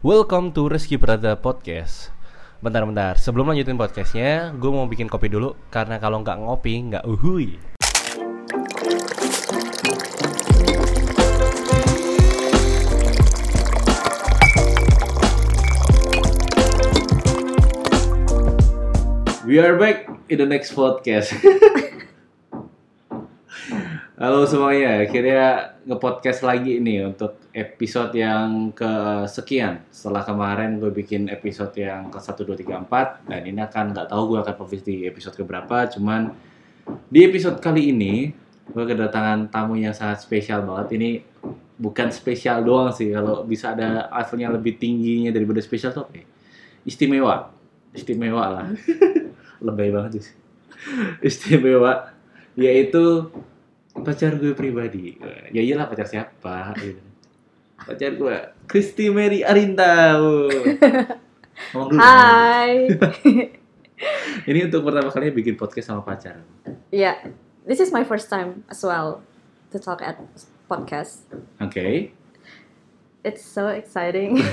Welcome to Reski Prada Podcast. Bentar-bentar, sebelum lanjutin podcastnya, gue mau bikin kopi dulu karena kalau nggak ngopi nggak uhui. We are back in the next podcast. Halo semuanya, akhirnya nge-podcast lagi nih untuk episode yang kesekian. Setelah kemarin gue bikin episode yang ke 1, 2, 3, 4 dan ini akan nggak tahu gue akan publish di episode keberapa. Cuman di episode kali ini gue kedatangan tamu yang sangat spesial banget. Ini bukan spesial doang sih, kalau bisa ada levelnya lebih tingginya daripada spesial tuh oke. Istimewa, istimewa lah. Lebay banget sih. Istimewa, yaitu pacar gue pribadi ya iyalah pacar siapa gitu. pacar gue Kristi Mary Arinta Ngomong dulu. Hai. ini untuk pertama kalinya bikin podcast sama pacar yeah, this is my first time as well to talk at podcast. oke It's so exciting.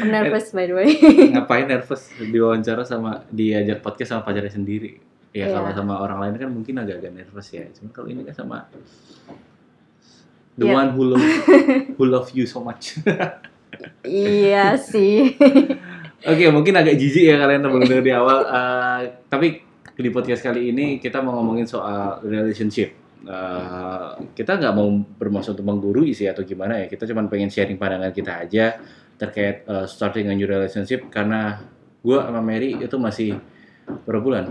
I'm nervous by the way. ngapain nervous diwawancara sama diajak podcast sama pacarnya sendiri ya Iya. kalau sama orang lain kan mungkin agak-agak nervous ya cuma kalau ini kan sama the Iya. one who love, who love you so much iya sih. Oke, mungkin agak jijik ya kalian teman denger di awal. Eh, tapi di podcast kali ini kita mau ngomongin soal relationship. Eh, kita nggak mau bermaksud untuk menggurui sih atau gimana ya. Kita cuma pengen sharing pandangan kita aja terkait eh, starting a new relationship karena gue sama Mary itu masih berapa bulan?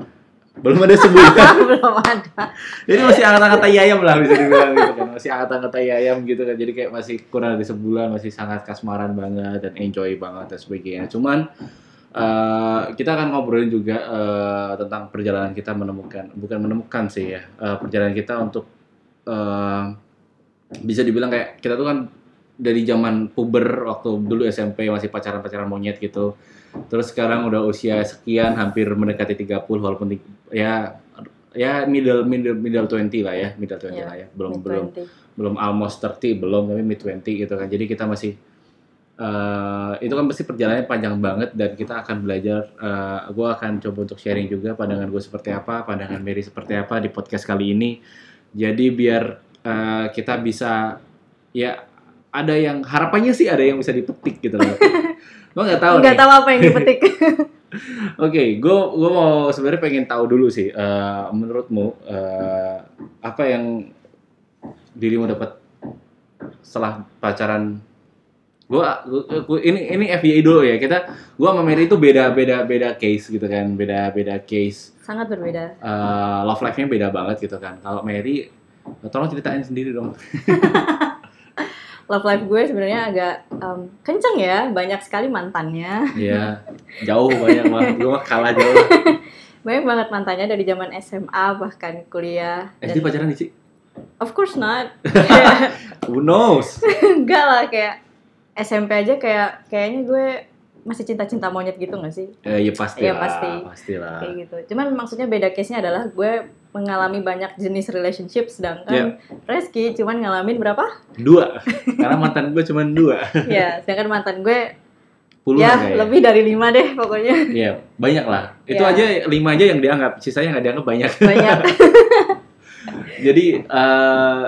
Belum ada sebulan. Belum ada. Jadi masih angkat-angkat ayam lah bisa dibilang gitu kan. Masih angkat-angkat ayam gitu kan. Jadi kayak masih kurang dari sebulan, masih sangat kasmaran banget dan enjoy banget dan sebagainya. Cuman eh, kita akan ngobrolin juga eh, tentang perjalanan kita menemukan, bukan menemukan sih ya, eh, perjalanan kita untuk eh, bisa dibilang kayak kita tuh kan dari zaman puber waktu dulu SMP masih pacaran-pacaran monyet gitu. Terus sekarang udah usia sekian hampir mendekati 30 walaupun ya ya middle middle middle 20 lah ya, middle 20 Iya, lah ya. Belum belum 20. belum almost 30 belum tapi mid 20 gitu kan. Jadi kita masih eh itu kan pasti perjalanannya panjang banget dan kita akan belajar gue akan coba untuk sharing juga pandangan gue seperti apa, pandangan Mary seperti apa di podcast kali ini. Jadi biar eh, kita bisa ya ada yang harapannya sih ada yang bisa dipetik gitu loh. Gue nggak tahu Nggak tahu apa yang dipetik. Oke, gue gue mau sebenarnya pengen tahu dulu sih, eh, menurutmu eh, apa yang dirimu dapat setelah pacaran? Gue ini ini FBI dulu ya kita, gue sama Mary itu beda beda beda case gitu kan, beda beda case. Sangat berbeda. Eh, love life-nya beda banget gitu kan. Kalau Mary, tolong ceritain sendiri dong. Love life gue sebenarnya agak um, kenceng ya, banyak sekali mantannya. Iya, jauh banyak banget. Gue mah kalah jauh. Banyak banget mantannya dari zaman SMA bahkan kuliah. SD Dan- pacaran sih? of course not. Who knows? Enggak lah kayak SMP aja kayak kayaknya gue masih cinta-cinta monyet gitu gak sih? Eh, ya pasti Iya, lah, pasti. pastilah. Kayak gitu. Cuman maksudnya beda case-nya adalah gue mengalami banyak jenis relationship sedangkan Reski cuman ngalamin berapa? Dua, karena mantan gue cuma dua. ya, sedangkan mantan gue Puluhan ya lebih dari lima deh pokoknya. Iya, banyak lah. Itu Iya. aja lima aja yang dianggap, sisanya nggak dianggap banyak. Banyak. Jadi eh,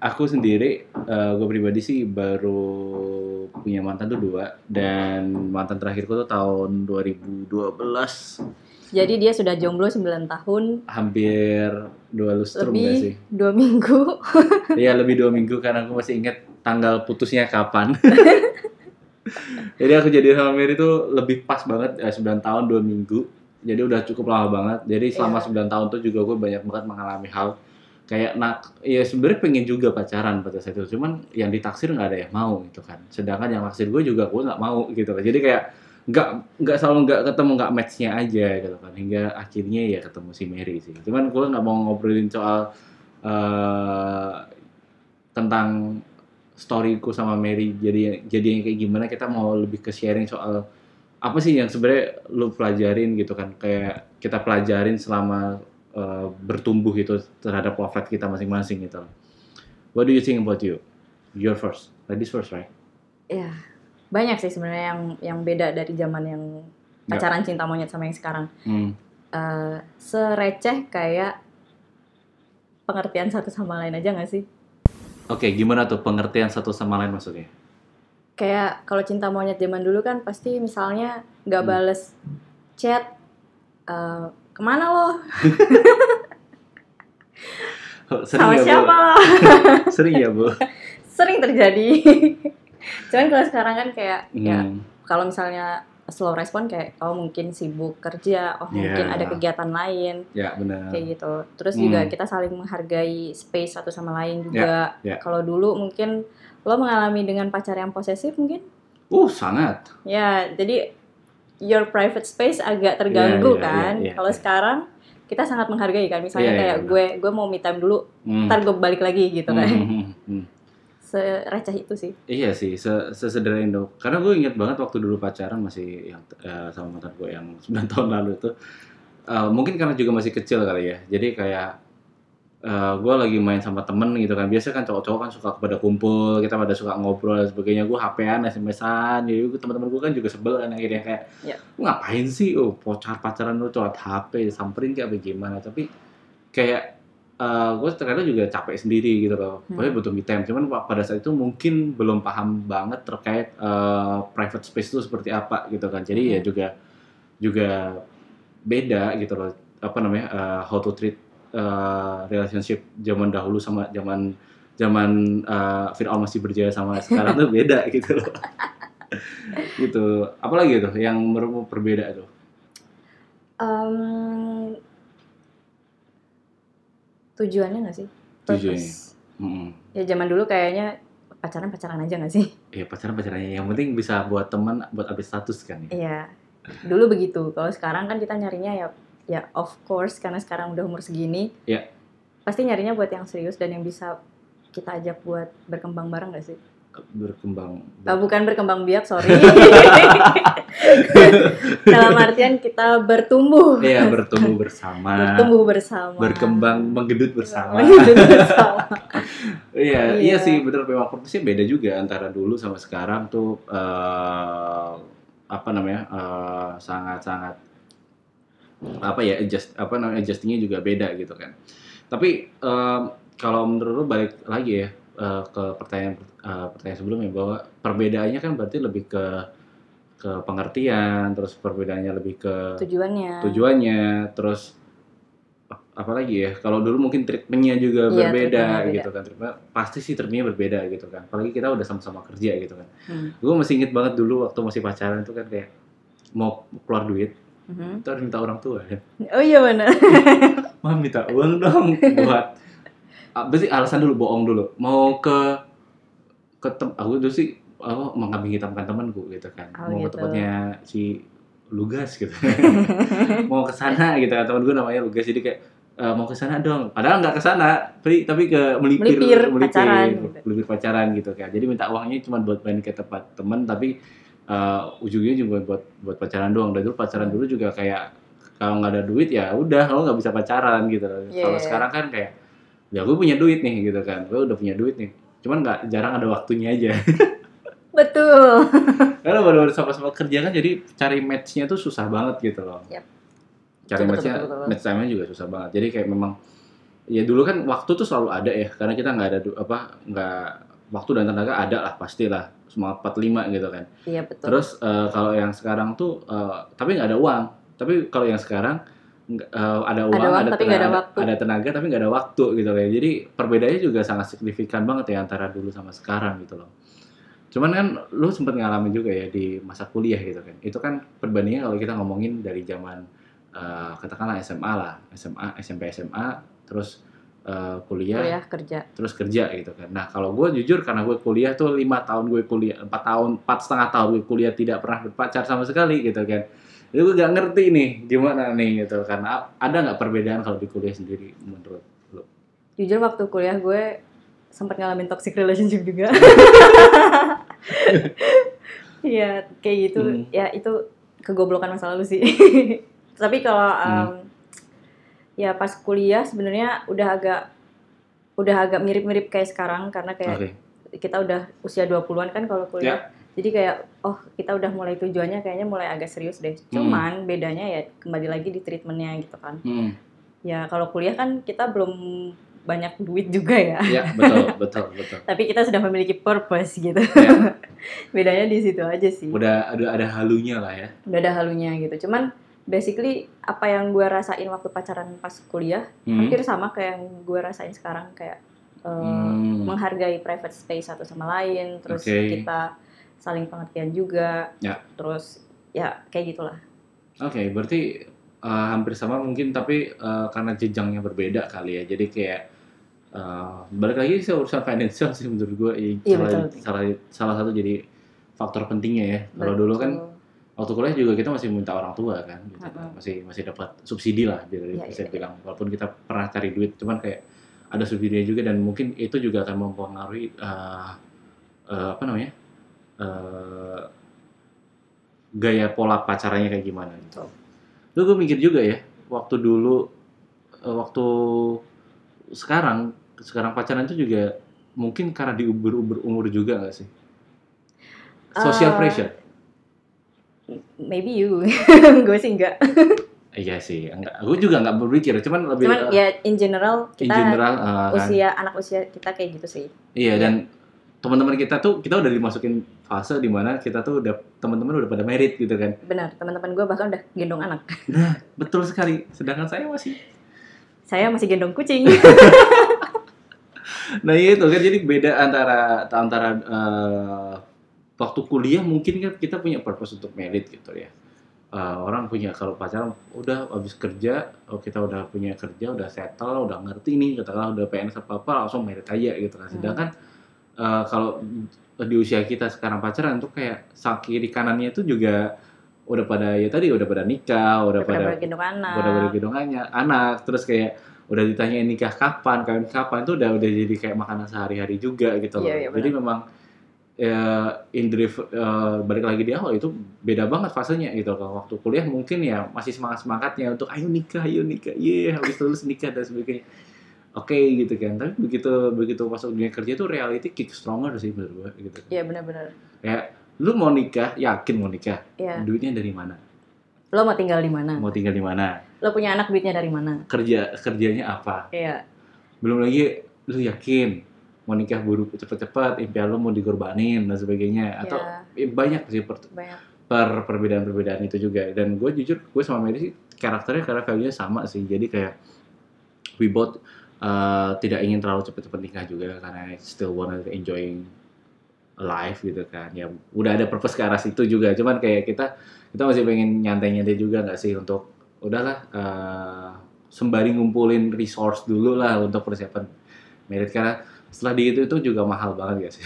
aku sendiri, eh, gue pribadi sih baru punya mantan tuh dua dan mantan terakhirku tuh tahun 2012, Jadi dia sudah jomblo 9 tahun, hampir dua lustrum lebih sih? dua minggu. Iya lebih dua minggu karena aku masih ingat tanggal putusnya kapan. Jadi aku jadi sama Mary tuh lebih pas banget eh, 9 tahun 2 minggu. Jadi udah cukup lama banget. Jadi selama Iya. 9 tahun tuh juga gue banyak banget mengalami hal kayak nak ya sebenarnya pengen juga pacaran pada saat itu. Cuman yang ditaksir nggak ada yang mau gitu kan. Sedangkan yang naksir gue juga gue nggak mau gitu kan jadi kayak nggak nggak selalu nggak ketemu nggak matchnya aja gitu kan. Hingga akhirnya ya ketemu si Mary sih. Cuman gue nggak mau ngobrolin soal eh tentang storyku sama Mary. Jadi jadi yang kayak gimana kita mau lebih ke sharing soal apa sih yang sebenarnya lu pelajarin gitu kan. Kayak kita pelajarin selama uh, bertumbuh itu terhadap life kita masing-masing gitu. What do you think about you? You're first. Ladies first, right? ya banyak sih sebenarnya yang yang beda dari zaman yang Ya. pacaran cinta monyet sama yang sekarang. Hmm. Eh, sereceh kayak pengertian satu sama lain aja nggak sih? Oke, gimana tuh pengertian satu sama lain maksudnya? Kayak kalau cinta monyet zaman dulu kan pasti misalnya nggak Hmm. bales chat, eh, ke mana lo? Sama ya, siapa lo? Sering ya, Bu? Sering terjadi. Cuman kalau sekarang kan kayak ya Hmm. kalau misalnya slow respon kayak oh mungkin sibuk kerja, oh mungkin Yeah. ada kegiatan lain Ya, benar. kayak gitu. Terus Hmm. juga kita saling menghargai space satu sama lain juga. ya. Kalau dulu mungkin lo mengalami dengan pacar yang posesif mungkin Uh, sangat. ya jadi your private space agak terganggu Iya, iya, kan. iya, iya, Kalau sekarang kita sangat menghargai kan. Misalnya Iya, iya, kayak benar. gue gue mau me time dulu, Hmm. ntar gue balik lagi gitu kan. Hmm. Sereceh itu sih. Iya sih, se sesederhana itu. Karena gue inget banget waktu dulu pacaran masih yang eh, sama mantan gue yang 9 tahun lalu itu. eh, mungkin karena juga masih kecil kali ya. Jadi kayak eh, gue lagi main sama temen gitu kan. Biasa kan cowok-cowok kan suka pada kumpul, kita pada suka ngobrol dan sebagainya. Gue HP-an, SMS-an. Jadi gue- teman-teman gue kan juga sebel kan akhirnya kayak. "Lu ngapain sih? Oh, pacar pacaran lu cowok HP, samperin kayak bagaimana? Tapi kayak gue terkadang juga capek sendiri gitu loh. Hmm. Pokoknya butuh me time. Cuman pa- pada saat itu mungkin belum paham banget terkait eh, private space itu seperti apa gitu kan. Jadi ya Hmm. juga juga beda gitu loh. Apa namanya? eh, how to treat eh, relationship zaman dahulu sama zaman zaman eh, Fir'aun masih berjaya sama sekarang tuh beda gitu loh. gitu. Apalagi tuh yang menurutmu berbeda tuh? Em, tujuannya nggak sih? Tujuannya. Mm-mm. Ya zaman dulu kayaknya pacaran pacaran aja nggak sih? Iya pacaran pacarannya yang penting bisa buat teman buat update status kan ya. Iya. Dulu begitu. Kalau sekarang kan kita nyarinya ya ya of course karena sekarang udah umur segini. Iya. Pasti nyarinya buat yang serius dan yang bisa kita ajak buat berkembang bareng gak sih? berkembang. Ah, bukan berkembang biak, sorry. Dalam artian kita bertumbuh. Iya bertumbuh bersama. Bertumbuh bersama. Berkembang menggedut bersama. Menggedut bersama. iya, Iya. iya sih bener memang purpose-nya beda juga antara dulu sama sekarang tuh eh, apa namanya eh, sangat-sangat apa ya adjust apa namanya adjustingnya juga beda gitu kan. Tapi em, kalau menurut lu balik lagi ya eh, ke pertanyaan eh, pertanyaan sebelumnya bahwa perbedaannya kan berarti lebih ke ke pengertian, terus perbedaannya lebih ke Tujuannya. tujuannya terus ap- apa lagi ya kalau dulu mungkin treatmentnya juga Iya, berbeda treatmentnya beda. gitu kan Treatment- pasti sih treatmentnya berbeda gitu kan apalagi kita udah sama-sama kerja gitu kan Hmm. gue masih inget banget dulu waktu masih pacaran itu kan kayak mau keluar duit Mhm. itu harus minta orang tua ya Oh iya benar. mah minta uang dong buat Ah, berarti alasan dulu bohong dulu mau ke ke tem aku dulu sih oh, mengambing hitamkan temanku gitu kan Oh, mau ke gitu. tempatnya si Lugas gitu mau ke sana gitu kan temen gue namanya Lugas jadi kayak "Eh, mau ke sana dong padahal nggak ke sana tapi tapi ke melipir Melipir, pacaran gitu. melipir pacaran gitu kan jadi minta uangnya cuma buat main ke tempat temen tapi eh, ujungnya juga buat buat pacaran doang dan dulu pacaran dulu juga kayak kalau nggak ada duit ya udah kalau nggak bisa pacaran gitu loh. Iya, kalau iya. sekarang kan kayak ya gue punya duit nih gitu kan gue udah punya duit nih cuman nggak jarang ada waktunya aja Betul. karena baru sama-sama kerja kan jadi cari matchnya tuh susah banget gitu loh Yap. cari Betul, matchnya betul, betul. match time-nya juga susah banget jadi kayak memang ya dulu kan waktu tuh selalu ada ya karena kita nggak ada apa nggak waktu dan tenaga ada lah pastilah. Semua 45 gitu kan. Iya betul. terus eh, kalau yang sekarang tuh eh, tapi nggak ada uang. Tapi kalau yang sekarang eh, ada uang uang, ada, tapi nggak ada tenaga, waktu. ada tenaga tapi nggak ada waktu gitu ya. Jadi perbedaannya juga sangat signifikan banget ya antara dulu sama sekarang gitu loh. Cuman kan lu sempat ngalamin juga ya di masa kuliah gitu kan. Itu kan perbandingan kalau kita ngomongin dari zaman eh, katakanlah SMA lah. SMA SMP SMA terus eh, kuliah, kuliah kerja. terus kerja gitu kan nah kalau gue jujur karena gue kuliah tuh lima tahun gue kuliah empat tahun empat setengah tahun gue kuliah tidak pernah berpacar sama sekali gitu kan itu gue gak ngerti nih gimana nih gitu karena ada nggak perbedaan kalau di kuliah sendiri menurut lu Jujur waktu kuliah gue sempat ngalamin toxic relationship juga. Iya, kayak gitu. Hmm. Ya itu kegoblokan masa lalu sih. Tapi kalau Hmm. Ya pas kuliah sebenarnya udah agak udah agak mirip-mirip kayak sekarang karena kayak oke kita udah usia 20-an kan kalau kuliah. Jadi kayak oh kita udah mulai tujuannya kayaknya mulai agak serius deh. Cuman bedanya ya kembali lagi di treatmentnya gitu kan. Hmm. Ya kalau kuliah kan kita belum banyak duit juga ya. Ya, betul, betul, betul. Tapi kita sudah memiliki purpose gitu. Ya, Bedanya di situ aja sih. udah ada ada halunya lah ya. Udah ada halunya gitu. Cuman basically apa yang gue rasain waktu pacaran pas kuliah Hmm. hampir sama kayak yang gue rasain sekarang kayak uh, Hmm. menghargai private space satu sama lain, terus Oke. kita saling pengertian juga, Ya. terus ya kayak gitulah. Oke, berarti uh, hampir sama mungkin tapi uh, karena jenjangnya berbeda kali ya. Jadi kayak uh, balik lagi sih urusan financial sih menurut gue Iya, salah, betul. salah salah satu jadi faktor pentingnya ya. Kalau dulu kan. Waktu kuliah juga kita masih minta orang tua kan, gitu kan. Mm-mm. masih masih dapat subsidi lah Iya, bisa iya, bilang walaupun kita pernah cari duit, cuman kayak ada subsidinya juga dan mungkin itu juga akan mempengaruhi uh, uh, apa namanya uh, gaya pola pacarannya kayak gimana gitu. Lu gue mikir juga ya, waktu dulu, uh, waktu sekarang sekarang pacaran itu juga mungkin karena diuber-uber umur juga nggak sih? Social Uh, pressure. Maybe you, gue sih enggak. Iya sih, enggak. Gue juga nggak berpikir, cuman lebih Cuman uh, ya in general in kita general uh, kan. usia anak usia kita kayak gitu sih. Iya dan teman-teman kita tuh kita udah dimasukin fase di mana kita tuh udah teman-teman udah pada merit gitu kan. Benar, teman-teman gue bahkan udah gendong anak. Nah, betul sekali. Sedangkan saya masih. Saya masih gendong kucing. Nah, iya itu kan jadi beda antara antara uh, waktu kuliah mungkin kan kita punya purpose untuk merit gitu ya. Uh, orang punya kalau pacaran udah habis kerja, oh kita udah punya kerja, udah settle, udah ngerti nih, katakanlah udah PNS apa apa langsung merit aja gitu kan. Hmm. Sedangkan uh, kalau di usia kita sekarang pacaran tuh kayak kiri kanannya itu juga udah pada ya tadi udah pada nikah, udah Pada pada gendong anak. udah bergendongannya anak terus kayak udah ditanya nikah kapan kawin kapan itu udah udah jadi kayak makanan sehari-hari juga gitu loh Iya, iya, jadi memang ya in the ref- eh, balik lagi di awal itu beda banget fasenya gitu kalau waktu kuliah mungkin ya masih semangat semangatnya untuk ayo nikah ayo nikah iya habis lulus nikah dan sebagainya oke gitu kan tapi begitu begitu masuk dunia kerja itu reality kick stronger sih menurut gua gitu Iya benar-benar. kayak lu mau nikah yakin mau nikah Iya. duitnya dari mana Lo mau tinggal di mana? mau tinggal di mana Lo punya anak duitnya dari mana? kerja kerjanya apa Iya. belum lagi lu yakin mau nikah buru cepet-cepet impian lu mau digorbanin dan sebagainya. Atau Iya, eh, banyak sih per, banyak. per perbedaan-perbedaan itu juga. Dan gue jujur gue sama Mary sih karakternya karena value sama sih. Jadi kayak we both uh, tidak ingin terlalu cepet-cepet nikah juga karena I still wanna enjoying life gitu kan. Ya udah ada purpose ke arah situ juga. Cuman kayak kita kita masih pengen nyantai-nyantai juga nggak sih untuk udahlah uh, sembari ngumpulin resource dulu lah untuk persiapan merit. Karena setelah di itu itu juga mahal banget gak sih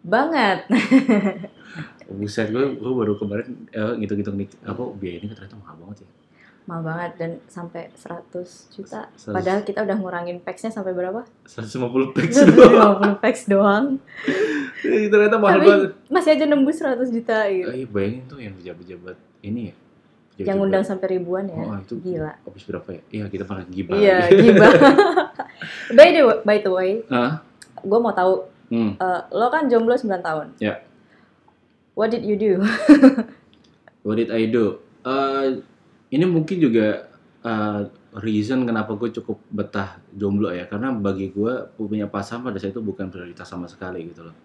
Banget. buset gue gue baru kemarin eh, ngitung-ngitung nih apa biaya ini ternyata mahal banget ya Mahal banget dan sampai 100 juta. Seratus. Padahal kita udah ngurangin packs-nya sampai berapa? 150 packs doang 150 packs doang. Ternyata mahal Tapi banget masih aja nembus 100 juta gitu. Eh, bayangin tuh yang pejabat-pejabat ini ya Yang pejabat-pejabat. undang sampai ribuan ya. oh itu Gila. habis berapa ya iya kita pernah gibah Iya, gila. by the way, by the way, Hah? gue mau tahu hmm. eh, lo kan jomblo 9 tahun. Ya. What did you do? What did I do? Eh, ini mungkin juga eh, reason kenapa gue cukup betah jomblo ya karena bagi gue punya pasangan pada saat itu bukan prioritas sama sekali gitu loh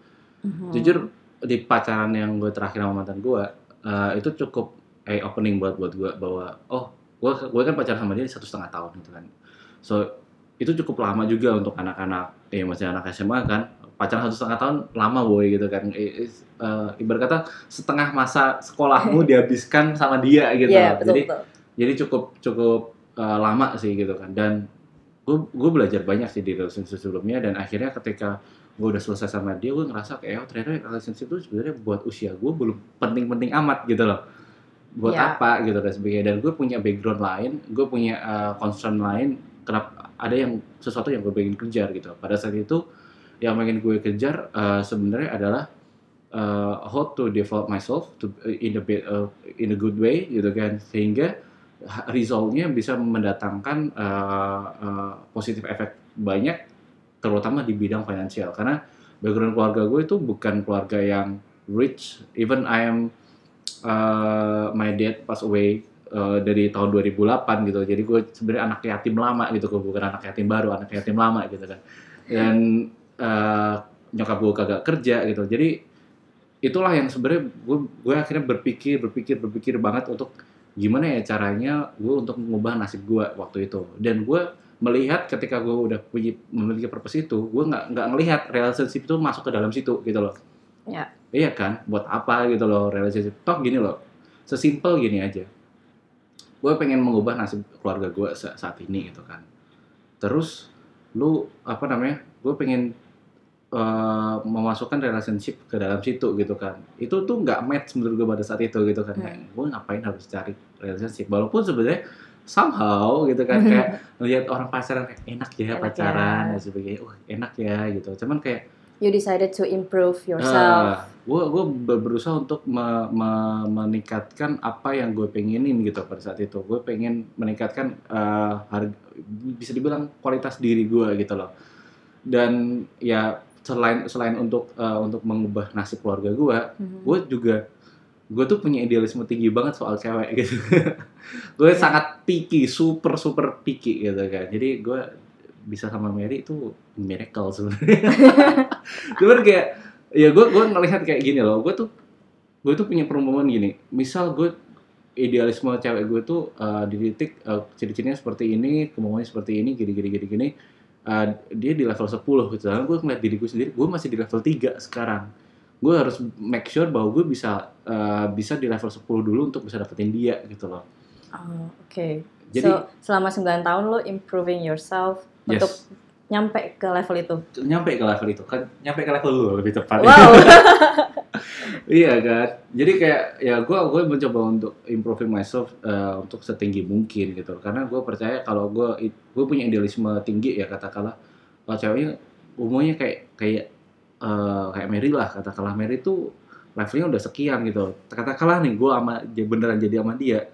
Mhm. jujur di pacaran yang gue terakhir sama mantan gue eh, itu cukup eye opening buat buat gue bahwa oh gue gue kan pacaran sama dia satu setengah tahun gitu kan so itu cukup lama juga untuk anak-anak eh masih anak SMA kan. Pacaran satu setengah tahun lama boy gitu kan. Eh, ibarat kata setengah masa sekolahmu dihabiskan sama dia gitu. Iya, betul, jadi betul. jadi cukup cukup eh, lama sih gitu kan. Dan gue gue belajar banyak sih di relationship sebelumnya dan akhirnya ketika gue udah selesai sama dia gue ngerasa kayak oh ternyata relationship itu sebenarnya buat usia gue belum penting-penting amat gitu loh. Buat Ya. apa gitu dan sebagainya. Dan gue punya background lain gue punya eh, concern lain kenapa ada yang sesuatu yang gue pengen kejar gitu. Pada saat itu yang pengen gue kejar eh, sebenarnya adalah eh, how to develop myself to in a bit, eh, in a good way gitu kan. Sehingga resultnya bisa mendatangkan eh, eh, positif efek banyak terutama di bidang finansial. Karena background keluarga gue itu bukan keluarga yang rich. Even I am uh, my dad pass away uh, dari tahun 2008 gitu. Jadi gue sebenarnya anak yatim lama gitu gue bukan anak yatim baru anak yatim lama gitu kan. Dan uh, nyokap gue kagak kerja gitu. Jadi itulah yang sebenarnya gue gue akhirnya berpikir berpikir berpikir banget untuk gimana ya caranya gue untuk mengubah nasib gue waktu itu. Dan gue melihat ketika gue udah punya memiliki purpose itu gue nggak nggak ngelihat relationship itu masuk ke dalam situ gitu loh. Ya. iya kan? Buat apa gitu loh relationship? Toh gini loh sesimpel gini aja gue pengen mengubah nasib keluarga gue sa- saat ini gitu kan. Terus lu apa namanya gue pengen eh, memasukkan relationship ke dalam situ gitu kan. Itu tuh nggak match menurut gue pada saat itu gitu kan. Hmm. gue ngapain harus cari relationship? Walaupun sebenarnya somehow gitu kan kayak lihat orang pacaran kayak enak ya Enak pacaran ya. dan sebagainya. Wah enak ya gitu. Cuman kayak You decided to improve yourself. gue gue berusaha untuk me- me- meningkatkan apa yang gue pengenin gitu pada saat itu gue pengen meningkatkan eh, harga bisa dibilang kualitas diri gue gitu loh dan ya selain selain untuk eh, untuk mengubah nasib keluarga gue Mhm. gue juga gue tuh punya idealisme tinggi banget soal cewek gitu gue sangat picky super super picky gitu kan jadi gue bisa sama Mary itu miracle sebenarnya. Cuman kayak ya gue gue ngelihat kayak gini loh. Gue tuh gue tuh punya perumpamaan gini. Misal gue idealisme cewek gue tuh uh, di titik uh, ciri-cirinya seperti ini kemauannya seperti ini gini gini gini gini uh, dia di level 10 gitu. Sedangkan gue ngeliat diri gue sendiri gue masih di level 3 sekarang. Gue harus make sure bahwa gue bisa uh, bisa di level 10 dulu untuk bisa dapetin dia gitu loh. Oh, Oke. Jadi- so, selama 9 tahun lo improving yourself untuk yes nyampe ke level itu. nyampe ke level itu kan nyampe ke level lu lebih tepat. Wow. iya kan? Jadi kayak ya gue gue mencoba untuk improving myself eh, untuk setinggi mungkin gitu. Karena gue percaya kalau gue gue punya idealisme tinggi ya katakanlah kalau ceweknya umumnya kayak kayak eh, kayak Mary lah katakanlah. Mary itu levelnya udah sekian gitu. Katakanlah nih gue sama dia beneran jadi sama dia.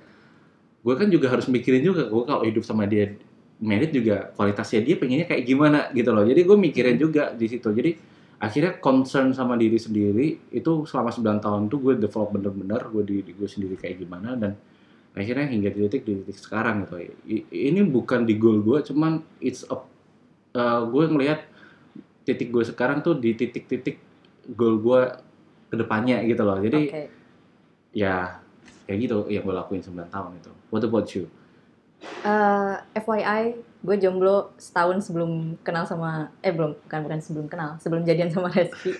Gue kan juga harus mikirin juga gue kalau hidup sama dia merit juga kualitasnya dia pengennya kayak gimana gitu loh. Jadi gue mikirin juga di situ. Jadi akhirnya concern sama diri sendiri itu selama 9 tahun tuh gue develop bener-bener gue di, di gue sendiri kayak gimana dan akhirnya hingga di titik di titik sekarang gitu. I- ini bukan di goal gue cuman it's a uh, gue ngelihat titik gue sekarang tuh di titik-titik goal gue ke depannya gitu loh. Jadi Oke. ya kayak gitu yang gue lakuin 9 tahun itu. What about you Eh, FYI, gue jomblo setahun sebelum kenal sama eh belum bukan bukan sebelum kenal, sebelum jadian sama Reski.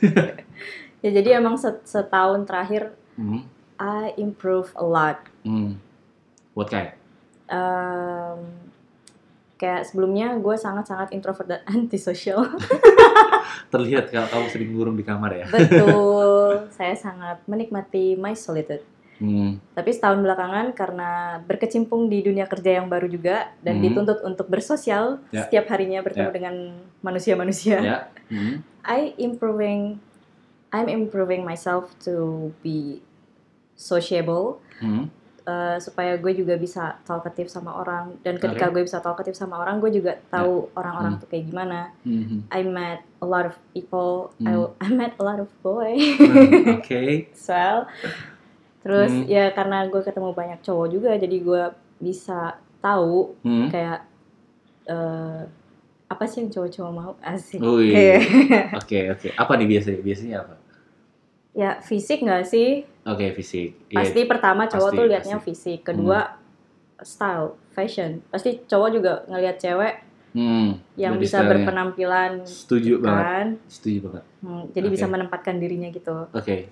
ya jadi emang set- setahun terakhir hmm. I improve a lot. Hmm. what kind Em, kayak sebelumnya gue sangat-sangat introvert dan antisocial. terlihat kalau kamu sering ngurung di kamar ya Betul, saya sangat menikmati my solitude. Hmm. Tapi setahun belakangan karena berkecimpung di dunia kerja yang baru juga dan Mhm. dituntut untuk bersosial Ya. setiap harinya bertemu Ya. dengan manusia-manusia. ya hmm. I improving I'm improving myself to be sociable Hmm. uh, supaya gue juga bisa talkative sama orang dan ketika gue bisa talkative sama orang gue juga tahu orang-orang Hmm. tuh kayak gimana. Hmm. I met a lot of people. I, Hmm. I met a lot of boy oke as well. Terus Hmm. ya karena gue ketemu banyak cowok juga jadi gue bisa tahu Hmm. kayak eh, apa sih yang cowok-cowok mau asik. Wih. Kayak- Oke oke. Apa nih biasanya? Biasanya apa? ya fisik nggak sih? Oke fisik. Iya. Pasti pertama cowok pasti, tuh liatnya pasti. fisik, kedua style, fashion. Pasti cowok juga ngelihat cewek Hmm. yang bisa stylenya. berpenampilan Setuju banget. kan. Setuju banget. Hmm, jadi Oke. bisa menempatkan dirinya gitu. Oke.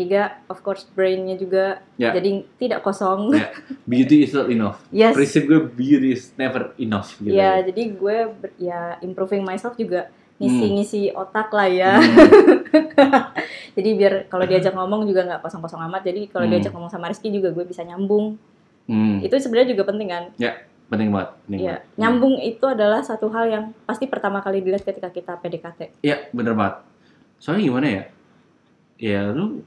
Tiga, of course brainnya juga. Ya. Jadi tidak kosong. Ya. Beauty is not enough. yes. Prinsip gue beauty is never enough. Gitu. Ya, jadi gue ya improving myself juga ngisi-ngisi otak lah ya. Hmm. jadi biar kalau diajak ngomong juga nggak kosong-kosong amat. Jadi kalau Hmm. diajak ngomong sama Rizky juga gue bisa nyambung. Hmm. Itu sebenarnya juga penting kan? Penting banget. Penting Iya, banget. nyambung itu adalah satu hal yang pasti pertama kali dilihat ketika kita PDKT. Iya, bener banget. Soalnya gimana ya? Ya lu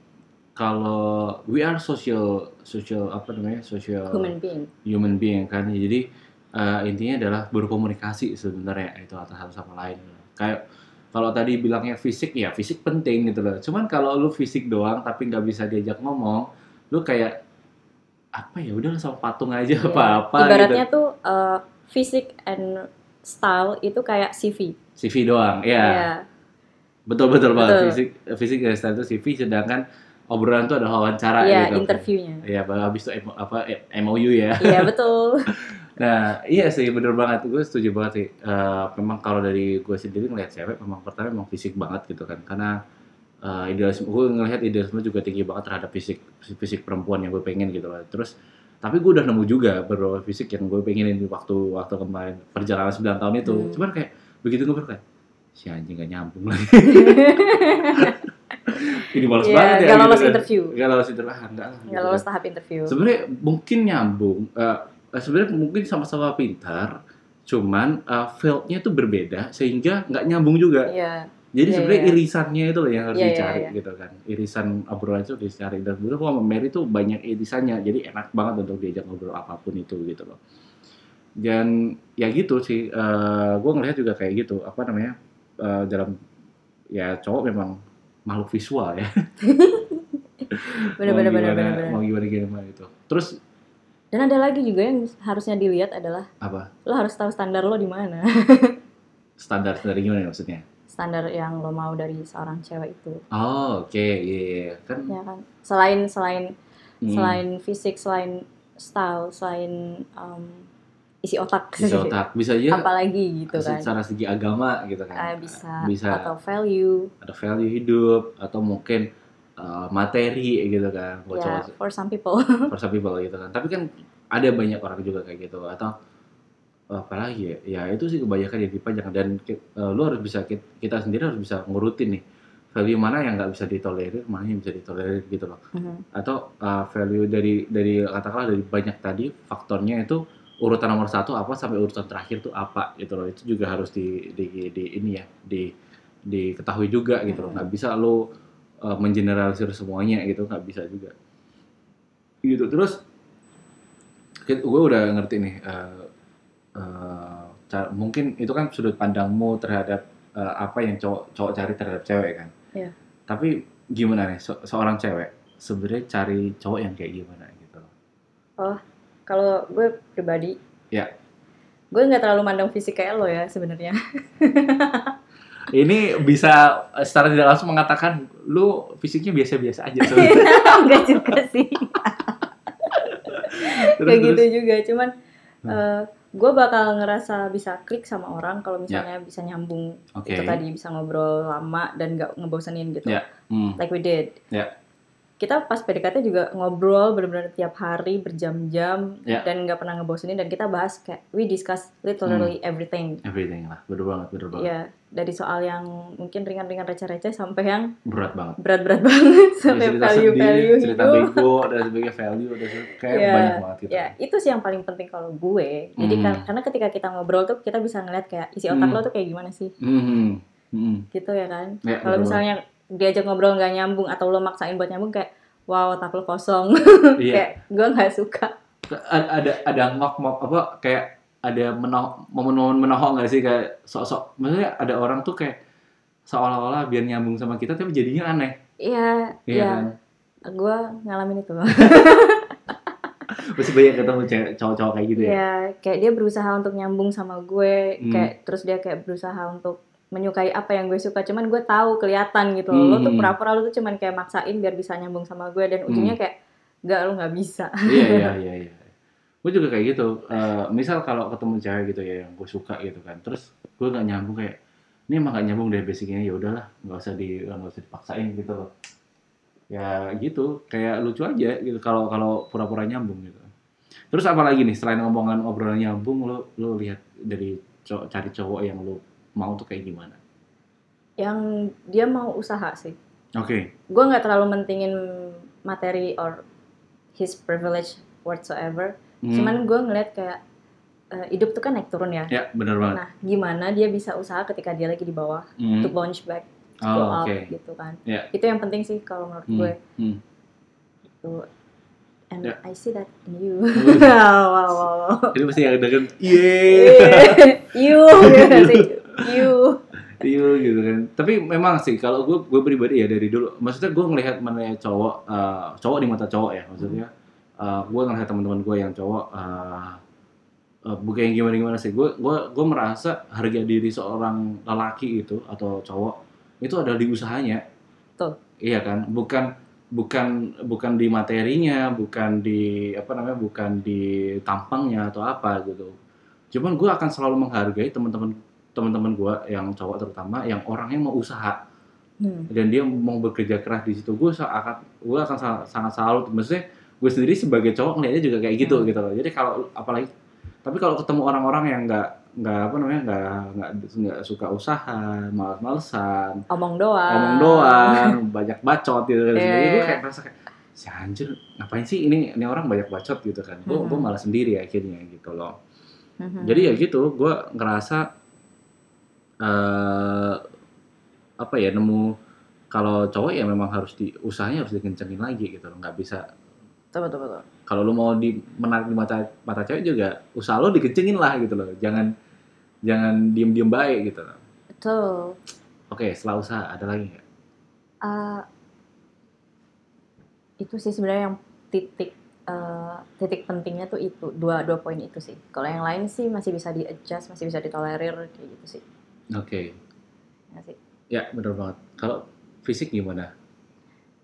kalau we are social social apa namanya? social Human being. human being kan. Jadi eh, intinya adalah berkomunikasi sebenarnya itu antara satu sama lain. Kayak kalau tadi bilangnya fisik ya fisik penting gitu loh cuman kalau lu fisik doang tapi nggak bisa diajak ngomong lu kayak apa ya udah sama patung aja Iya. apa apa Ibaratnya gitu. tuh uh, fisik and style itu kayak CV. CV doang ya Iya. betul betul banget fisik fisik dan style itu CV sedangkan obrolan tuh ada wawancara Iya, gitu interviewnya. ya habis itu apa MOU ya Iya, betul. Nah, iya sih, bener banget. Gue setuju banget sih. Eh, memang kalau dari gue sendiri ngeliat cewek, memang pertama memang fisik banget gitu kan. Karena eh, idealisme, gue ngelihat idealisme juga tinggi banget terhadap fisik fisik perempuan yang gue pengen gitu loh. Terus, tapi gue udah nemu juga beberapa fisik yang gue pengenin di waktu waktu kemarin perjalanan 9 tahun itu. Hmm. Cuman kayak begitu gue kayak si anjing gak nyambung lagi. Ini males Iya, banget ya. nggak lolos gitu kan. interview. Gak lolos interview. Ah, enggak lah. Nggak gitu lolos kan tahap interview. sebenarnya mungkin nyambung eh, sebenarnya mungkin sama-sama pintar cuman uh, fieldnya itu berbeda sehingga nggak nyambung juga Iya. jadi Iya, sebenarnya iya. irisannya itu loh yang harus Iya, iya, dicari iya. gitu kan irisan obrolan itu dicari dan kalau sama Mary tuh banyak irisannya jadi enak banget untuk diajak ngobrol apa pun itu gitu loh dan ya gitu sih eh gue ngelihat juga kayak gitu apa namanya eh, dalam ya cowok memang makhluk visual ya bener. bener. mau gimana gimana itu terus Dan ada lagi juga yang harusnya dilihat adalah apa lo harus tahu standar lo di mana. standar dari gimana maksudnya standar yang lo mau dari seorang cewek itu. Oh, oke, iya, iya. kan. Ya kan? Selain selain hmm, selain fisik, selain style, selain um, isi otak. bisa otak, bisa aja Apalagi gitu kan. secara segi agama gitu kan. Ah, bisa. bisa atau value ada value hidup atau mungkin uh, materi gitu kan. Buat ya cowok- for some people for some people gitu kan. Tapi kan ada banyak orang juga kayak gitu atau apalagi ya, ya itu sih kebanyakan jadi pajak dan uh, lu harus bisa kita, kita sendiri harus bisa ngurutin nih value mana yang nggak bisa ditolerir, mana yang bisa ditolerir gitu loh. Mhm. atau uh, value dari dari katakanlah dari banyak tadi faktornya itu urutan nomor satu apa sampai urutan terakhir tuh apa gitu loh. Itu juga harus di di, di ini ya di diketahui juga gitu loh. Nggak bisa lo uh, mengeneralisir semuanya gitu nggak bisa juga. Gitu. Terus gue udah ngerti nih uh, uh, ca- mungkin itu kan sudut pandangmu terhadap uh, apa yang cowok cowok cari terhadap cewek kan. Iya. tapi gimana nih se- seorang cewek sebenarnya cari cowok yang kayak gimana gitu loh kalau gue pribadi Ya. gue nggak terlalu mandang fisik kayak lo ya sebenarnya ini bisa eh, secara tidak langsung mengatakan lu fisiknya biasa-biasa aja enggak juga sih Terus, kayak gitu juga cuman Hmm. eh, gue bakal ngerasa bisa klik sama orang kalau misalnya bisa nyambung oke itu tadi bisa ngobrol lama dan nggak ngebosenin gitu Ya. Hmm. like we did Ya. Kita pas PDKT juga ngobrol benar-benar tiap hari berjam-jam Ya. dan nggak pernah ngebosenin dan kita bahas kayak we discuss literally Hmm. everything everything lah bener banget bener banget ya dari soal yang mungkin ringan-ringan receh-receh sampai yang berat banget berat-berat banget sampai cerita value-value sedih, cerita bego dan sebagainya value sebagainya. kayak Ya, banyak banget gitu ya itu sih yang paling penting kalau gue jadi Hmm. kan karena ketika kita ngobrol tuh kita bisa ngeliat kayak isi otak Hmm. lo tuh kayak gimana sih Hmm. Hmm. gitu ya kan Ya, kalau misalnya diajak ngobrol nggak nyambung atau lo maksain buat nyambung kayak wow otak lo kosong. Iya. Kayak gue nggak suka. Ada ada ngok ngok apa kayak ada menoh momen-momen menohok nggak sih? Kayak sok-sok maksudnya ada orang tuh kayak seolah-olah biar nyambung sama kita tapi jadinya aneh. Iya iya iya. kan? Gue ngalamin itu. Pasti banyak ketemu cowok-cowok kayak gitu ya? Iya, kayak dia berusaha untuk nyambung sama gue, Hmm. kayak terus dia kayak berusaha untuk menyukai apa yang gue suka. Cuman gue tahu kelihatan gitu loh. Lo tuh Hmm. pura-pura lo tuh cuman kayak maksain biar bisa nyambung sama gue dan ujungnya kayak gak lo nggak bisa. iya iya iya iya gue juga kayak gitu Eh, misal kalau ketemu cewek gitu ya yang gue suka gitu kan terus gue nggak nyambung kayak ini emang gak nyambung dari basicnya ya udahlah nggak usah di nggak usah dipaksain gitu loh ya gitu kayak lucu aja gitu kalau kalau pura-pura nyambung gitu terus apa lagi nih selain omongan obrolan nyambung lo lo lihat dari cowok cari cowok yang lo mau tuh kayak gimana Yang dia mau usaha sih. oke Gue nggak terlalu mentingin materi or his privilege whatsoever. Hmm, Cuman gue ngeliat kayak eh, hidup tuh kan naik turun ya. ya benar banget Nah, gimana dia bisa usaha ketika dia lagi di bawah Hmm, to launch back, to oh, go up gitu kan. Ya. Itu yang penting sih kalau menurut Hmm, gue. hmm. Gitu. And Ya. I see that in you. Wow, wow, wow. Jadi pasti yang dengan iya you, gitu sih. You. iya gitu kan tapi memang sih kalau gue gue pribadi ya dari dulu maksudnya gue ngelihat mana cowok eh, cowok di mata cowok ya maksudnya eh, gue ngelihat teman-teman gue yang cowok eh, eh, bukan yang gimana gimana sih gue gue gue merasa harga diri seorang lelaki itu atau cowok itu adalah di usahanya Betul. iya kan bukan bukan bukan di materinya bukan di apa namanya bukan di tampangnya atau apa gitu cuman gue akan selalu menghargai teman-teman teman-teman gue yang cowok terutama yang orangnya mau usaha Hmm. dan dia mau bekerja keras di situ gue akan gue akan sa- sangat salut maksudnya gue sendiri sebagai cowok ngeliatnya juga kayak gitu Hmm. gitu loh jadi kalau apalagi tapi kalau ketemu orang-orang yang nggak nggak apa namanya nggak nggak nggak suka usaha malas-malesan Omong doang. ngomong doang banyak bacot gitu kan Sebenarnya gue iya. kayak merasa kayak si anjir ngapain sih ini ini orang banyak bacot gitu kan gue gue Mhm. malah sendiri akhirnya gitu loh Mhm. jadi ya gitu gue ngerasa eh apa ya nemu kalau cowok ya memang harus di usahanya harus dikencengin lagi gitu loh nggak bisa betul betul betul. kalau lu mau di menarik di mata mata cewek juga usaha lo dikencengin lah gitu loh jangan jangan diem diem baik gitu loh Betul. oke setelah usaha ada lagi nggak Ah, itu sih sebenarnya yang titik eh, titik pentingnya tuh itu dua dua poin itu sih. Kalau yang lain sih masih bisa di adjust, masih bisa ditolerir kayak gitu sih. Oke Ya sih. ya bener banget kalau fisik gimana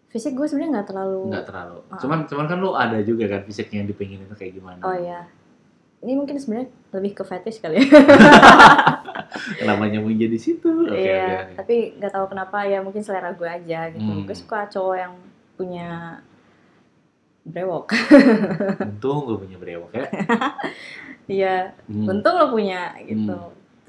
Fisik gue sebenarnya nggak terlalu. nggak terlalu Ah. cuman cuman kan lu ada juga kan fisiknya yang dipengin itu kayak gimana Oh ya. Ini mungkin sebenarnya lebih ke fetish kali ya. namanya mau jadi situ Iya, oke oke. tapi nggak tahu kenapa ya mungkin selera gue aja gitu. Hmm. Gue suka cowok yang punya brewok. untung gue punya brewok ya Iya, Hmm. untung lo punya gitu.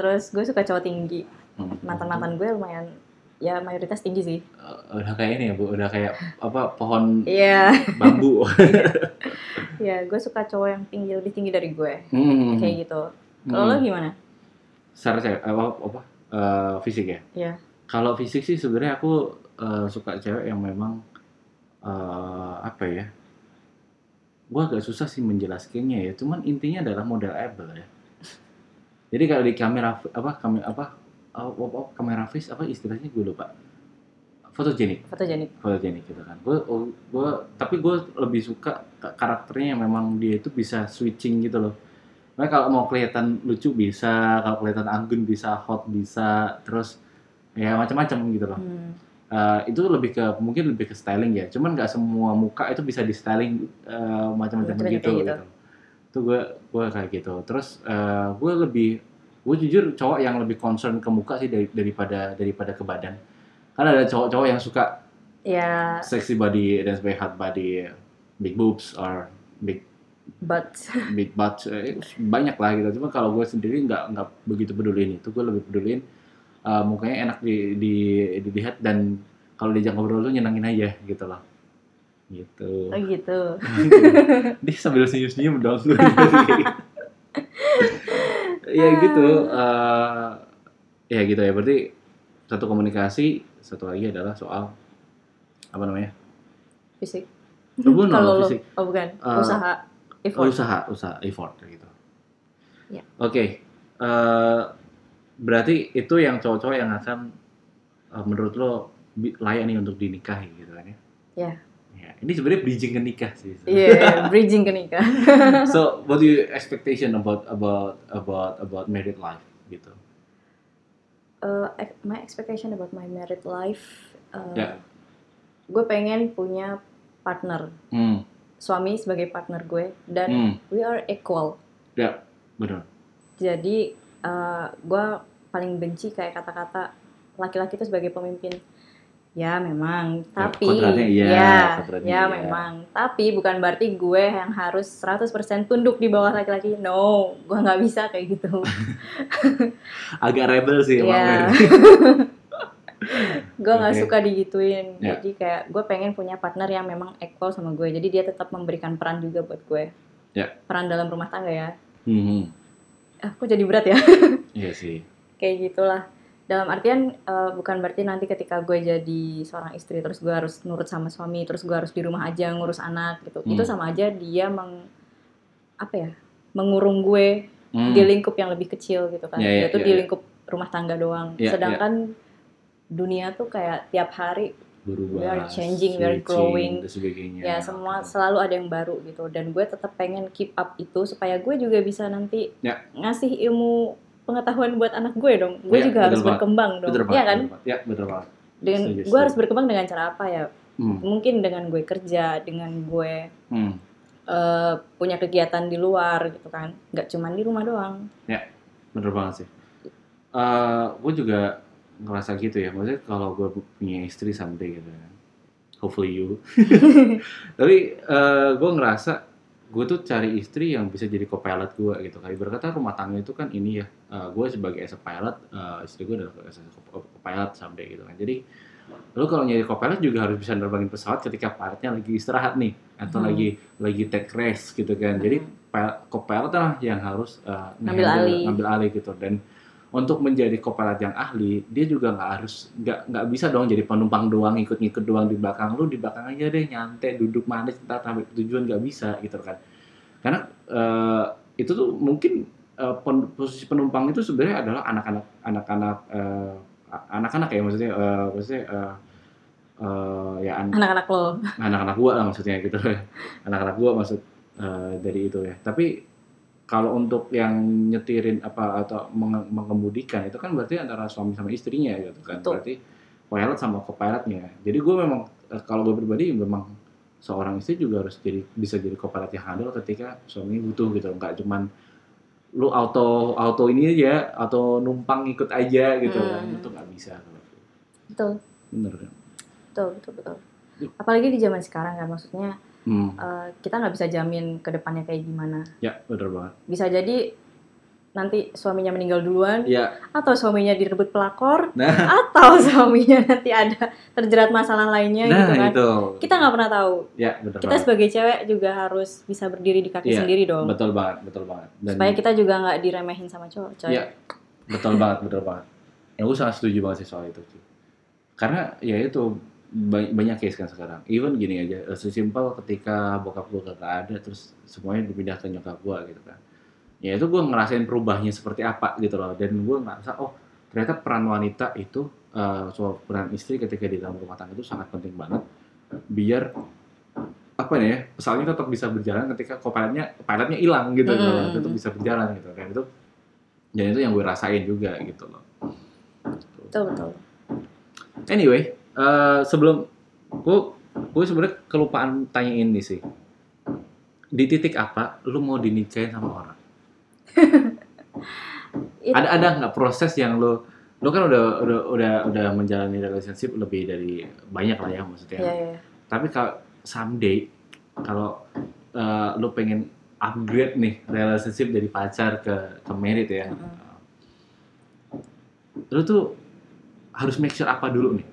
Terus gue suka cowok tinggi. Hmm. Mantan-mantan gue lumayan ya mayoritas tinggi sih. Uh, udah kayak ini ya bu udah kayak apa pohon Iya, bambu iya gue suka cowok yang tinggi lebih tinggi dari gue. Hmm. Kayak gitu. Kalau lo Hmm. gimana? secara cewek apa apa eh, fisik ya Iya. kalau fisik sih sebenarnya aku eh, suka cewek yang memang eh, apa ya gua agak susah sih menjelaskannya ya cuman intinya adalah model able ya jadi kalau di kamera apa kamera apa apa, apa, kamera face apa istilahnya gue lupa. Fotogenik Fotogenik. fotogenik gitu kan. Gue gue tapi gue lebih suka ka- karakternya yang memang dia itu bisa switching gitu loh. Nah, kalau mau kelihatan lucu bisa kalau kelihatan anggun bisa hot bisa terus ya macam-macam gitu loh. Hmm. Eh, itu lebih ke mungkin lebih ke styling ya. Cuman nggak semua muka itu bisa di styling eh, macam-macam gitu, kayak gitu. gitu itu gue gue kayak gitu. Terus eh, gue lebih gue jujur cowok yang lebih concern ke muka sih dari- daripada daripada ke badan. Karena ada cowok-cowok yang suka Ya, sexy body dan sebagai hot body big boobs or big but big butt eh, banyak lah gitu. Cuma kalau gue sendiri nggak nggak begitu peduliin itu gue lebih peduliin eh, mukanya enak di, di dilihat dan kalau diajak ngobrol tuh nyenengin aja gitu loh gitu oh gitu. dia sambil senyum-senyum dong ya gitu eh, ya gitu ya berarti satu komunikasi satu lagi adalah soal apa namanya Fisik. Oh, bukan, Kalau fisik. oh bukan, Eh, usaha Oh, effort. usaha, usaha, effort gitu. Ya. Oke, eh, berarti itu yang cowok-cowok yang akan eh, menurut lo layak nih untuk dinikahi gitu kan ya? Ya. Ya, ini sebenarnya bridging ke nikah sih. Iya, bridging ke nikah. so, what do you expectation about about about about married life gitu? Uh, my expectation about my married life, uh, Ya. gue pengen punya partner, Hmm, suami sebagai partner gue, dan hmm, we are equal. benar. Jadi uh, gue paling benci kayak kata-kata laki-laki itu sebagai pemimpin. Ya memang, Ya, tapi iya, ya, ya iya. memang. Tapi bukan berarti gue yang harus 100% tunduk di bawah laki-laki. No, gue nggak bisa kayak gitu. Agak rebel sih emang. Iya. gue nggak Oke. suka digituin. Ya. Jadi kayak gue pengen punya partner yang memang equal sama gue. Jadi dia tetap memberikan peran juga buat gue. Ya. Peran dalam rumah tangga ya. Hmm, Ah, kok jadi berat ya? iya sih. kayak gitulah dalam artian eh, bukan berarti nanti ketika gue jadi seorang istri terus gue harus nurut sama suami terus gue harus di rumah aja ngurus anak gitu Hmm. itu sama aja dia meng apa ya mengurung gue Hmm, di lingkup yang lebih kecil gitu kan Ya, ya, yaitu ya, di ya. lingkup rumah tangga doang. Iya, Sedangkan dunia tuh kayak tiap hari berubah We are changing, we are growing. dan sebagainya ya semua selalu ada yang baru gitu dan gue tetap pengen keep up itu supaya gue juga bisa nanti Ya. ngasih ilmu pengetahuan buat anak gue dong. Gue Ya, juga harus banget. berkembang dong. betul Iya banget kan? betul ya betul banget Dengan Setuju, gue harus berkembang dengan cara apa ya? hmm. Mungkin dengan gue kerja, dengan gue Hmm. eh, punya kegiatan di luar gitu kan. Nggak cuma di rumah doang. bener banget sih Eh gue juga ngerasa gitu ya maksudnya kalau gue punya istri someday gitu kan hopefully you tapi eh gue ngerasa gue tuh cari istri yang bisa jadi co-pilot gue gitu kali berkata rumah tangga itu kan ini ya eh, gue sebagai as a pilot eh, istri gue adalah as a co- co-pilot someday gitu kan. Jadi lu kalau nyari co-pilot juga harus bisa nerbangin pesawat ketika pilotnya lagi istirahat nih atau Hmm. lagi lagi take rest gitu kan. Jadi pil- co-pilot lah yang harus eh, Ngambil alih. ngambil alih gitu. Dan untuk menjadi co-pilot yang ahli dia juga nggak harus nggak nggak bisa dong jadi penumpang doang ikut-ikut doang di belakang. Lu di belakang aja deh nyantai duduk manis ntar sampai tujuan nggak bisa gitu kan. Karena eh, itu tuh mungkin eh, pen- posisi penumpang itu sebenarnya adalah anak-anak anak-anak eh, anak-anak ya maksudnya eh, maksudnya eh, eh, ya an- Anak-anak lo. anak-anak gua lah maksudnya gitu. Anak-anak gua maksud eh, dari itu ya. Tapi kalau untuk yang nyetirin apa atau menge- mengemudikan itu kan berarti antara suami sama istrinya gitu kan. Betul. berarti pilot sama co-pilotnya. Jadi gue memang eh, kalau gue pribadi memang seorang istri juga harus jadi bisa jadi co-pilot yang handal ketika suami butuh gitu nggak cuman lu auto auto ini aja atau numpang ikut aja gitu kan. Hmm. itu nggak bisa. Betul, bener kan? Betul, betul, betul. Apalagi di zaman sekarang kan maksudnya hmm. eh, kita nggak bisa jamin ke depannya kayak gimana. ya bener banget Bisa jadi nanti suaminya meninggal duluan ya atau suaminya direbut pelakor nah atau suaminya nanti ada terjerat masalah lainnya gitu nah kan. itu Kita nggak pernah tahu. ya bener Kita banget sebagai cewek juga harus bisa berdiri di kaki Iya, sendiri dong. betul banget betul banget dan Supaya kita juga nggak diremehin sama cowok. coy. Iya. betul banget betul banget ya gue sangat setuju banget sih soal itu karena ya itu banyak case kan sekarang. Even gini aja eh, sesimpel ketika bokap gue gak ada terus semuanya dipindah ke nyokap gue gitu kan. Ya itu gue ngerasain perubahannya seperti apa gitu loh. Dan gue ngerasa oh ternyata peran wanita itu eh, soal peran istri ketika di dalam rumah tangga itu sangat penting banget biar apa nih ya pesawatnya tetap bisa berjalan ketika co-pilotnya pilotnya hilang gitu Mm. loh tetap bisa berjalan gitu dan itu dan itu yang gue rasain juga gitu loh. Betul betul. anyway eh, sebelum gue gue sebenarnya kelupaan tanya ini sih. Di titik apa lu mau dinikahin sama orang? It- ada ada nggak proses yang lu lu kan udah udah udah udah menjalani relationship lebih dari banyak lah ya maksudnya. Iya iya. tapi kalau someday kalau eh, lu pengen upgrade nih relationship dari pacar ke ke married ya. Mm-mm. lu tuh harus make sure apa dulu nih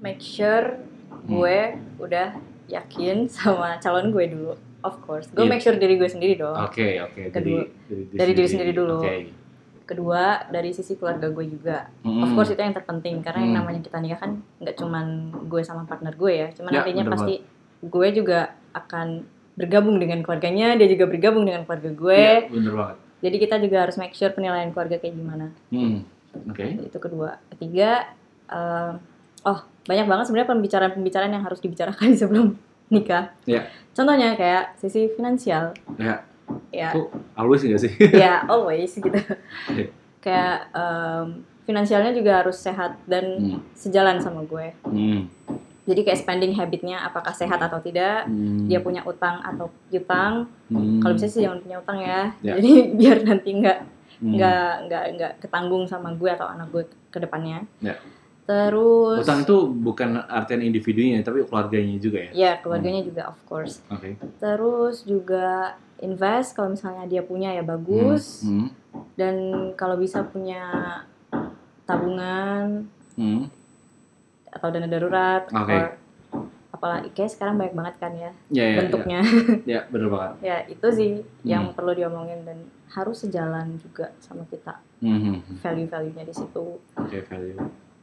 Make sure gue udah yakin sama calon gue dulu. Of course. Gue Iya. make sure diri gue sendiri dong. oke oke dari, Kedua. dari, Dari diri sendiri dulu. oke Kedua dari sisi keluarga gue juga. Mm-mm. Of course itu yang terpenting karena yang Hmm. namanya kita nikah kan nggak cuman gue sama partner gue ya, cuman Ya, nantinya pasti gue juga akan bergabung dengan keluarganya, dia juga bergabung dengan keluarga gue. Iya, bener banget Jadi kita juga harus make sure penilaian keluarga kayak gimana. Hmm, oke Itu kedua. Ketiga, eh, oh banyak banget sebenarnya pembicaraan-pembicaraan yang harus dibicarakan sebelum nikah. Iya. Contohnya kayak sisi finansial. ya Ya, tuh always nggak sih ya always gitu. Iya. kayak em, finansialnya juga harus sehat dan Hmm, sejalan sama gue. hmm, Jadi kayak spending habitnya apakah sehat atau tidak, hmm, dia punya utang atau piutang. hmm, Kalau bisa sih jangan punya utang ya. Ya. Jadi biar nanti nggak hmm. nggak nggak nggak ketanggung sama gue atau anak gue ke depannya. Terus utang itu bukan artian individunya tapi keluarganya juga ya ya keluarganya juga of course. oke Terus juga invest kalau misalnya dia punya ya bagus hmm, dan kalau bisa punya tabungan hmm, atau dana darurat Oke. or apalagi kayak sekarang banyak banget kan ya ya, ya, ya, bentuknya. ya bener banget ya itu sih yang Hmm. perlu diomongin dan harus sejalan juga sama kita Hmm, hmm, hmm. value-value-nya di situ. oke value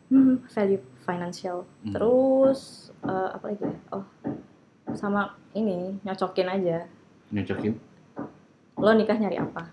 Hmm, value financial. Hmm. Terus eh, apa lagi? Oh, sama ini nyocokin aja. nyocokin Lo nikah nyari apa?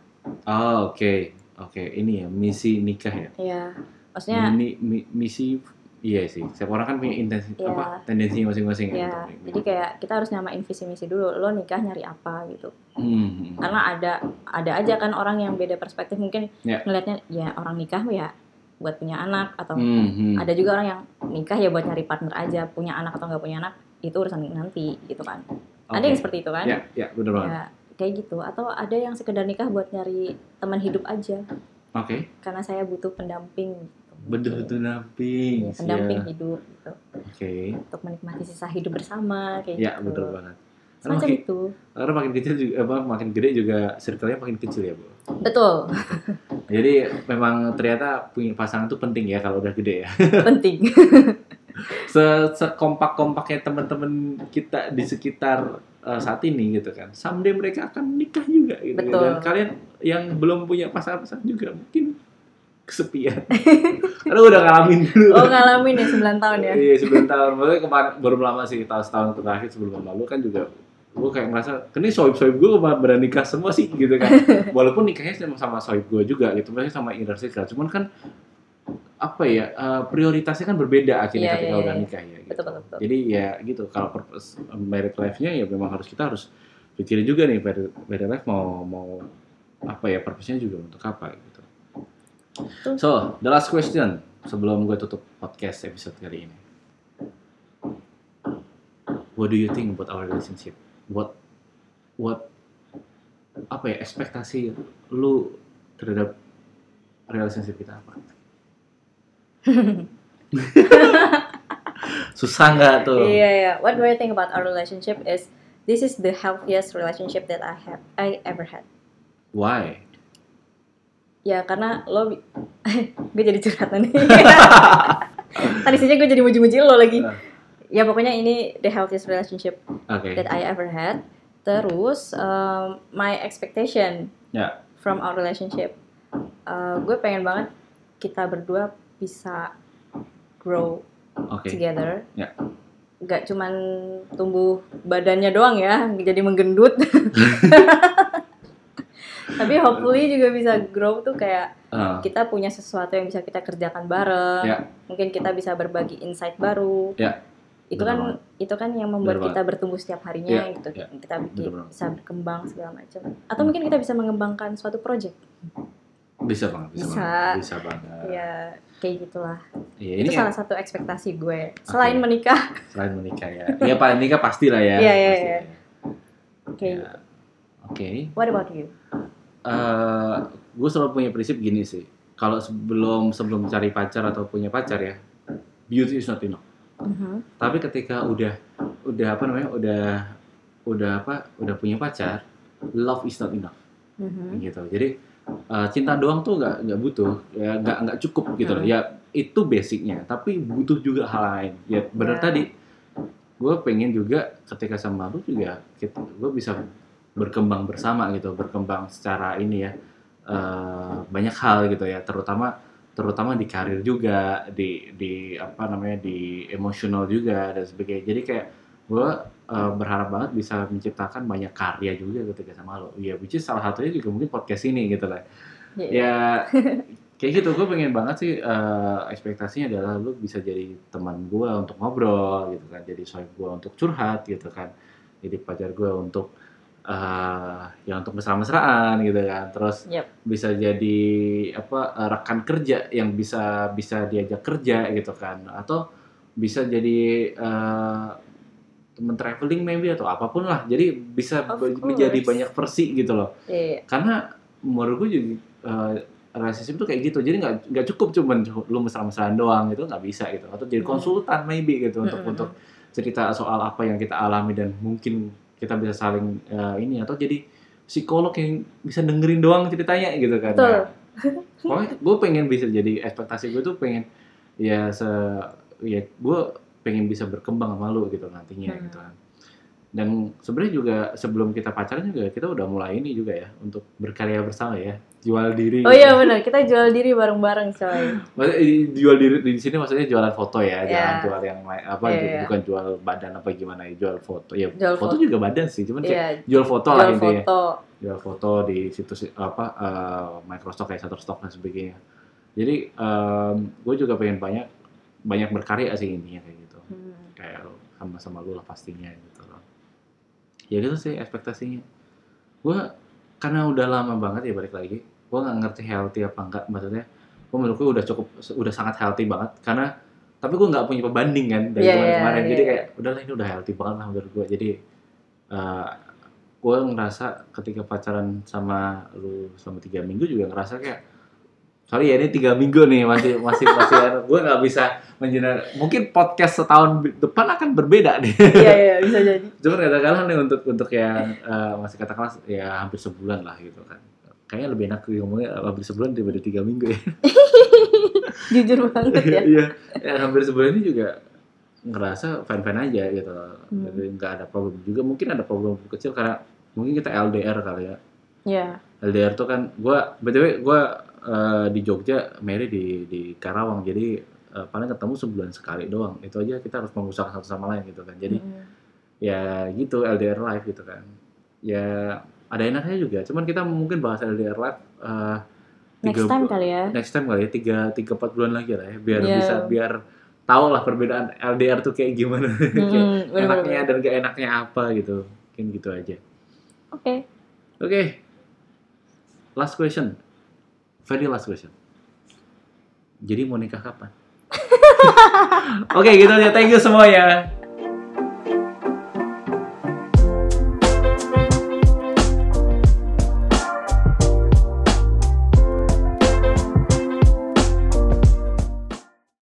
oh oke oke ini ya misi nikah ya Iya. Maksudnya Ini mi- misi iya sih setiap orang kan punya intensi Iya. apa tendensi masing-masing ya ya, jadi kayak kita harus nyamain visi misi dulu. Lo nikah nyari apa gitu. Hmm. Karena ada ada aja kan orang yang beda perspektif mungkin Ya. ngelihatnya ya orang nikah ya buat punya anak atau Hmm, hmm. ada juga orang yang nikah ya buat nyari partner aja punya anak atau nggak punya anak itu urusan nanti gitu kan. Ada Oke. yang seperti itu kan? ya ya benar banget Ya, kayak gitu atau ada yang sekedar nikah buat nyari teman hidup aja oke karena saya butuh pendamping gitu. betul-betul namping Iya, pendamping Ya. hidup gitu oke untuk menikmati sisa hidup bersama kayak ya gitu betul banget karena semacam makin, itu. karena makin kecil juga apa makin gede juga circle-nya makin kecil ya bu? Betul. Jadi memang ternyata punya pasangan tuh penting ya kalau udah gede ya. Penting. Se sekompak kompaknya teman-teman kita di sekitar uh, saat ini gitu kan someday mereka akan nikah juga gitu kan. Betul. dan kalian yang belum punya pasangan-pasangan juga mungkin kesepian. Karena udah ngalamin dulu. Oh ngalamin ya 9 tahun ya? Iya 9 tahun. Maksudnya kemarin baru lama sih tahun setahun terakhir sebelum lalu kan juga gue kayak merasa ini soib soib gue pada nikah semua sih gitu kan walaupun nikahnya sama sama soib gue juga gitu maksudnya sama inner circle cuman kan apa ya eh, prioritasnya kan berbeda akhirnya Iya, ketika iya, udah iya. nikah ya gitu. betul betul, betul. jadi ya gitu kalau purpose eh, married life-nya ya memang harus kita harus pikirin juga nih married, life mau mau apa ya purpose-nya juga untuk apa gitu so the last question sebelum gue tutup podcast episode kali ini what do you think about our relationship what what apa ya ekspektasi lu terhadap relationship kita apa susah nggak tuh Iya, iya. What do I think about our relationship is this is the healthiest relationship that I have I ever had. why Ya karena lo gue jadi curhatan nih. Tadi sih gue jadi muji-muji lo lagi. Ah. Ya pokoknya ini the healthiest relationship oke that I ever had. Terus um, my expectation Ya. from our relationship, uh, gue pengen banget kita berdua bisa grow oke together. Ya. Gak cuman tumbuh badannya doang ya, jadi menggendut. Tapi hopefully juga bisa grow tuh kayak Ah, kita punya sesuatu yang bisa kita kerjakan bareng. Ya. Mungkin kita bisa berbagi insight baru. Ya. Itu Bener kan banget. itu kan yang membuat Bener kita bertumbuh setiap harinya Ya, gitu. ya. Kita bikin- Bener bisa berkembang segala macam. Atau mungkin kita bisa mengembangkan suatu project. bisa banget bisa, Bisa. banget bisa banget Ya, kayak gitulah. Iya, itu ini salah ya, satu ekspektasi gue. Selain menikah, selain menikah ya ya paling nikah pasti lah ya Iya, iya, iya. ya. Ya. gitu. oke What about you? Eh, gue selalu punya prinsip gini sih kalau sebelum sebelum cari pacar atau punya pacar ya beauty is not enough Mhm. tapi ketika udah udah apa namanya udah udah apa udah punya pacar love is not enough. Mhm. gitu. Jadi eh, cinta doang tuh nggak nggak butuh ya nggak nggak cukup gitu Hmm. ya itu basicnya. Tapi butuh juga hal lain. Ya benar Ya. tadi. Gue pengen juga ketika sama lu juga kita gue bisa berkembang bersama gitu berkembang secara ini ya eh, banyak hal gitu ya. Terutama terutama di karir juga di di apa namanya di emosional juga dan sebagainya. Jadi kayak gue eh, berharap banget bisa menciptakan banyak karya juga ketika sama lo. Ya which is salah satunya juga mungkin podcast ini gitu lah. Iya. ya kayak gitu gue pengen banget sih eh, ekspektasinya adalah lu bisa jadi teman gue untuk ngobrol gitu kan jadi soal gue untuk curhat gitu kan jadi pacar gue untuk eh ya untuk mesra-mesraan gitu kan. Terus Yep. bisa jadi apa eh, rekan kerja yang bisa bisa diajak kerja gitu kan. Atau bisa jadi eh teman traveling maybe atau apa pun lah. Jadi bisa menjadi banyak versi gitu loh. Iya. karena menurut gue juga eh, relationship tuh kayak gitu. Jadi nggak nggak cukup cuman lu mesra-mesraan doang gitu nggak bisa gitu. Atau jadi konsultan maybe gitu untuk untuk cerita soal apa yang kita alami dan mungkin kita bisa saling eh, ini atau jadi psikolog yang bisa dengerin doang ceritanya gitu kan Betul. Nah, pokoknya gue pengen bisa jadi ekspektasi gue tuh pengen ya se ya gue pengen bisa berkembang sama lu gitu nantinya Hmm. gitu kan dan sebenarnya juga sebelum kita pacaran juga kita udah mulai ini juga ya untuk berkarya bersama ya jual diri Oh iya benar, kita jual diri bareng-bareng coy. I- jual diri di sini maksudnya jualan foto ya, Iya. jangan jual yang lain apa ju- iya. bukan jual badan apa gimana ya, jual foto. Ya Jual foto foto. juga badan sih, cuman kayak Iya, jual foto lah jual intinya. foto. Jual foto di situs apa eh, Microsoft kayak Shutterstock dan sebagainya. Jadi gue juga pengen banyak banyak berkarya sih intinya kayak gitu. Hmm. Kayak sama-sama lu lah pastinya gitu. Ya gitu sih ekspektasinya. Gue karena udah lama banget ya balik lagi, gue nggak ngerti healthy apa enggak maksudnya. Gue menurut gue udah cukup, udah sangat healthy banget karena tapi gue nggak punya pembanding kan dari Iya, kemarin-kemarin. iya, Jadi iya. kayak udahlah ini udah healthy banget lah menurut gue. Jadi eh gue ngerasa ketika pacaran sama lu selama tiga minggu juga ngerasa kayak sorry ya ini tiga minggu nih masih masih masih gue nggak bisa menjenar mungkin podcast setahun depan akan berbeda nih Iya iya bisa jadi. cuman katakanlah nih untuk untuk yang eh, masih katakanlah ya hampir sebulan lah gitu kan kayaknya lebih enak ngomongnya hampir sebulan daripada tiga minggu ya Jujur banget ya. iya ya, hampir sebulan ini juga ngerasa fan fan aja gitu Hmm. Jadi nggak ada problem juga mungkin ada problem kecil karena mungkin kita LDR kali ya Iya. LDR tuh kan gua btw gua eh, di Jogja Mary di di Karawang. Jadi eh, paling ketemu sebulan sekali doang. Itu aja kita harus mengusahakan satu sama lain gitu kan. Jadi Mm. ya gitu LDR live gitu kan. Ya ada enaknya juga. Cuman kita mungkin bahas LDR live eh, Next tiga time kali ya. next time kali ya. Tiga tiga empat bulan lagi lah ya. Biar Iya. bisa biar tahu lah perbedaan LDR tuh kayak gimana. Kayak Mm, bener-bener. enaknya dan gak enaknya apa gitu. Mungkin gitu aja. Oke. oke. Last question very last question. Jadi mau nikah kapan? Oke gitu aja. Thank you semuanya